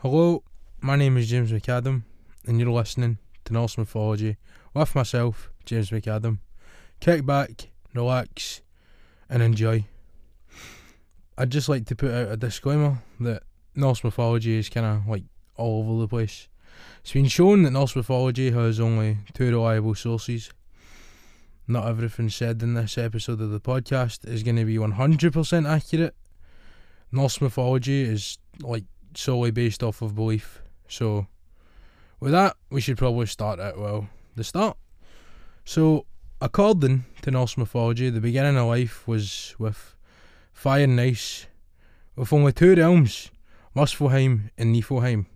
Hello, my name is James McAdam, and you're listening to Norse Mythology with myself, James McAdam. Kick back, relax, and enjoy. I'd just like to put out a disclaimer that Norse mythology is kind of like all over the place. It's been shown that Norse mythology has only two reliable sources. Not everything said in this episode of the podcast is going to be 100% accurate. Norse mythology is like solely based off of belief. So, with that, we should probably start at well the start. So, according to Norse mythology, the beginning of life was with fire and ice, with only two realms, Muspelheim and Niflheim.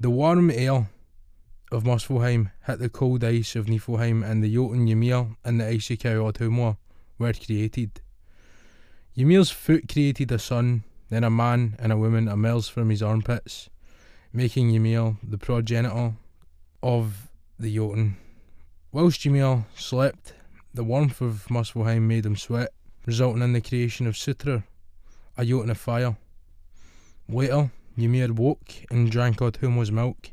The warm air of Muspelheim hit the cold ice of Niflheim, and the Jotun Ymir and the icy cow Audhumla were created. Ymir's foot created a son, then a man and a woman emerged from his armpits, making Ymir the progenitor of the Jotun. Whilst Ymir slept, the warmth of Muspelheim made him sweat, resulting in the creation of Surtr, a Jotun of fire. Later, Ymir woke and drank Audhumla's milk.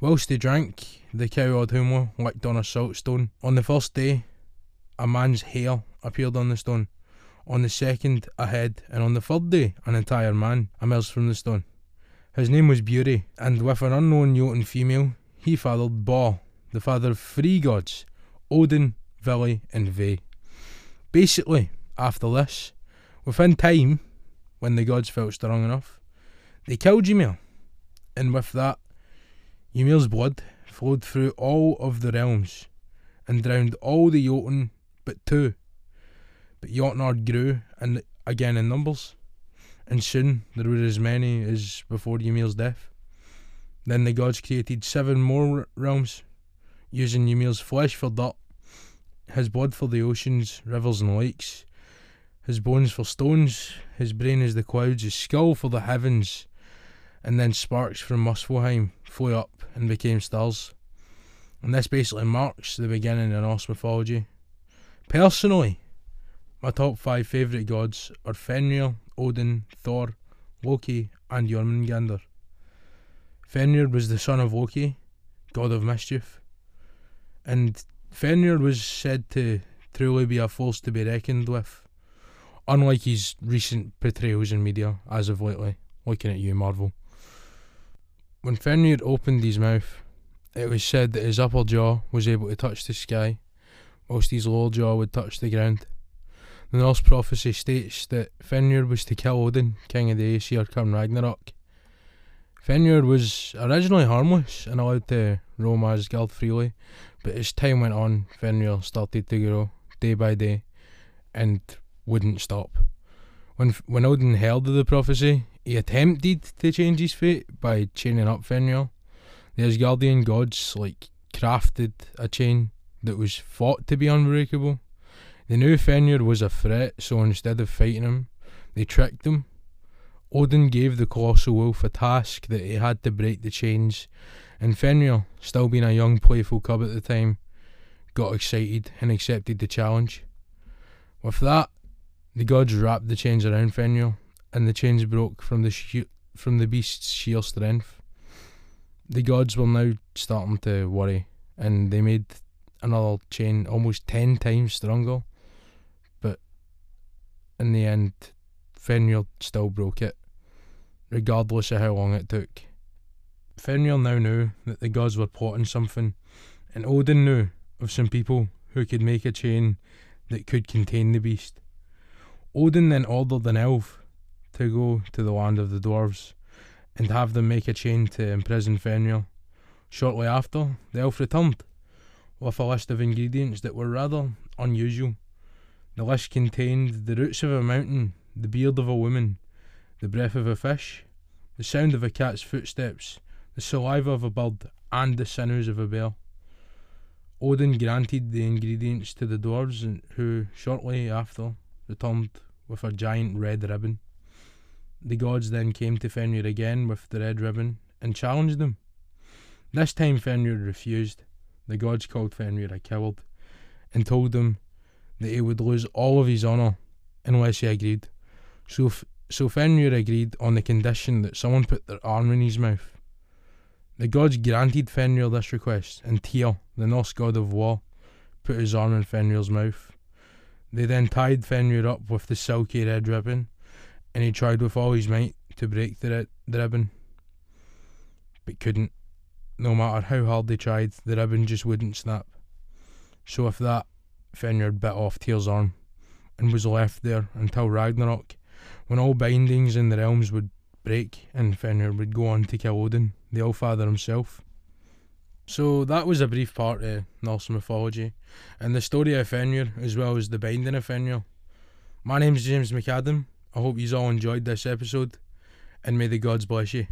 Whilst he drank, the cow Audhumla licked on a salt stone. On the first day, a man's hair appeared on the stone. On the second, a head, and on the third day, an entire man emerged from the stone. His name was Buri, and with an unknown Jotun female, he fathered Bor, the father of three gods Odin, Vili, and Ve. Basically, after this, within time, when the gods felt strong enough, they killed Ymir, and with that, Ymir's blood flowed through all of the realms and drowned all the Jotun but two. But Jotnard grew, and again in numbers, and soon there were as many as before Ymir's death. Then the gods created seven more realms, using Ymir's flesh for dirt, his blood for the oceans, rivers, and lakes, his bones for stones, his brain as the clouds, his skull for the heavens, and then sparks from Muspelheim flew up and became stars. And this basically marks the beginning of Norse mythology. Personally, my top five favourite gods are Fenrir, Odin, Thor, Loki, and Jormungandr. Fenrir was the son of Loki, god of mischief, and Fenrir was said to truly be a force to be reckoned with, unlike his recent portrayals in media as of lately. Looking at you, Marvel. When Fenrir opened his mouth, it was said that his upper jaw was able to touch the sky, whilst his lower jaw would touch the ground. The Norse prophecy states that Fenrir was to kill Odin, king of the Aesir come Ragnarok. Fenrir was originally harmless and allowed to roam Asgard freely, but as time went on, Fenrir started to grow day by day and wouldn't stop. When when Odin heard of the prophecy, he attempted to change his fate by chaining up Fenrir. The Asgardian gods like crafted a chain that was thought to be unbreakable. They knew Fenrir was a threat, so instead of fighting him, they tricked him. Odin gave the colossal wolf a task that he had to break the chains, and Fenrir, still being a young playful cub at the time, got excited and accepted the challenge. With that, the gods wrapped the chains around Fenrir, and the chains broke from the she- from the beast's sheer strength. The gods were now starting to worry, and they made another chain almost ten times stronger. In the end, Fenrir still broke it, regardless of how long it took. Fenrir now knew that the gods were plotting something, and Odin knew of some people who could make a chain that could contain the beast. Odin then ordered an elf to go to the land of the dwarves and have them make a chain to imprison Fenrir. Shortly after, the elf returned with a list of ingredients that were rather unusual. The list contained the roots of a mountain, the beard of a woman, the breath of a fish, the sound of a cat's footsteps, the saliva of a bird, and the sinews of a bear. Odin granted the ingredients to the dwarves, who shortly after returned with a giant red ribbon. The gods then came to Fenrir again with the red ribbon and challenged him. This time Fenrir refused. The gods called Fenrir a coward and told him that he would lose all of his honour unless he agreed. So, so Fenrir agreed on the condition that someone put their arm in his mouth. The gods granted Fenrir this request, and Tyr, the Norse god of war, put his arm in Fenrir's mouth. They then tied Fenrir up with the silky red ribbon, and he tried with all his might to break the, the ribbon, but couldn't. No matter how hard they tried, the ribbon just wouldn't snap. So with that, Fenrir bit off Tyr's arm, and was left there until Ragnarok, when all bindings in the realms would break, and Fenrir would go on to kill Odin, the Allfather himself. So that was a brief part of Norse mythology, and the story of Fenrir, as well as the binding of Fenrir. My name's James McAdam. I hope you all enjoyed this episode, and may the gods bless you.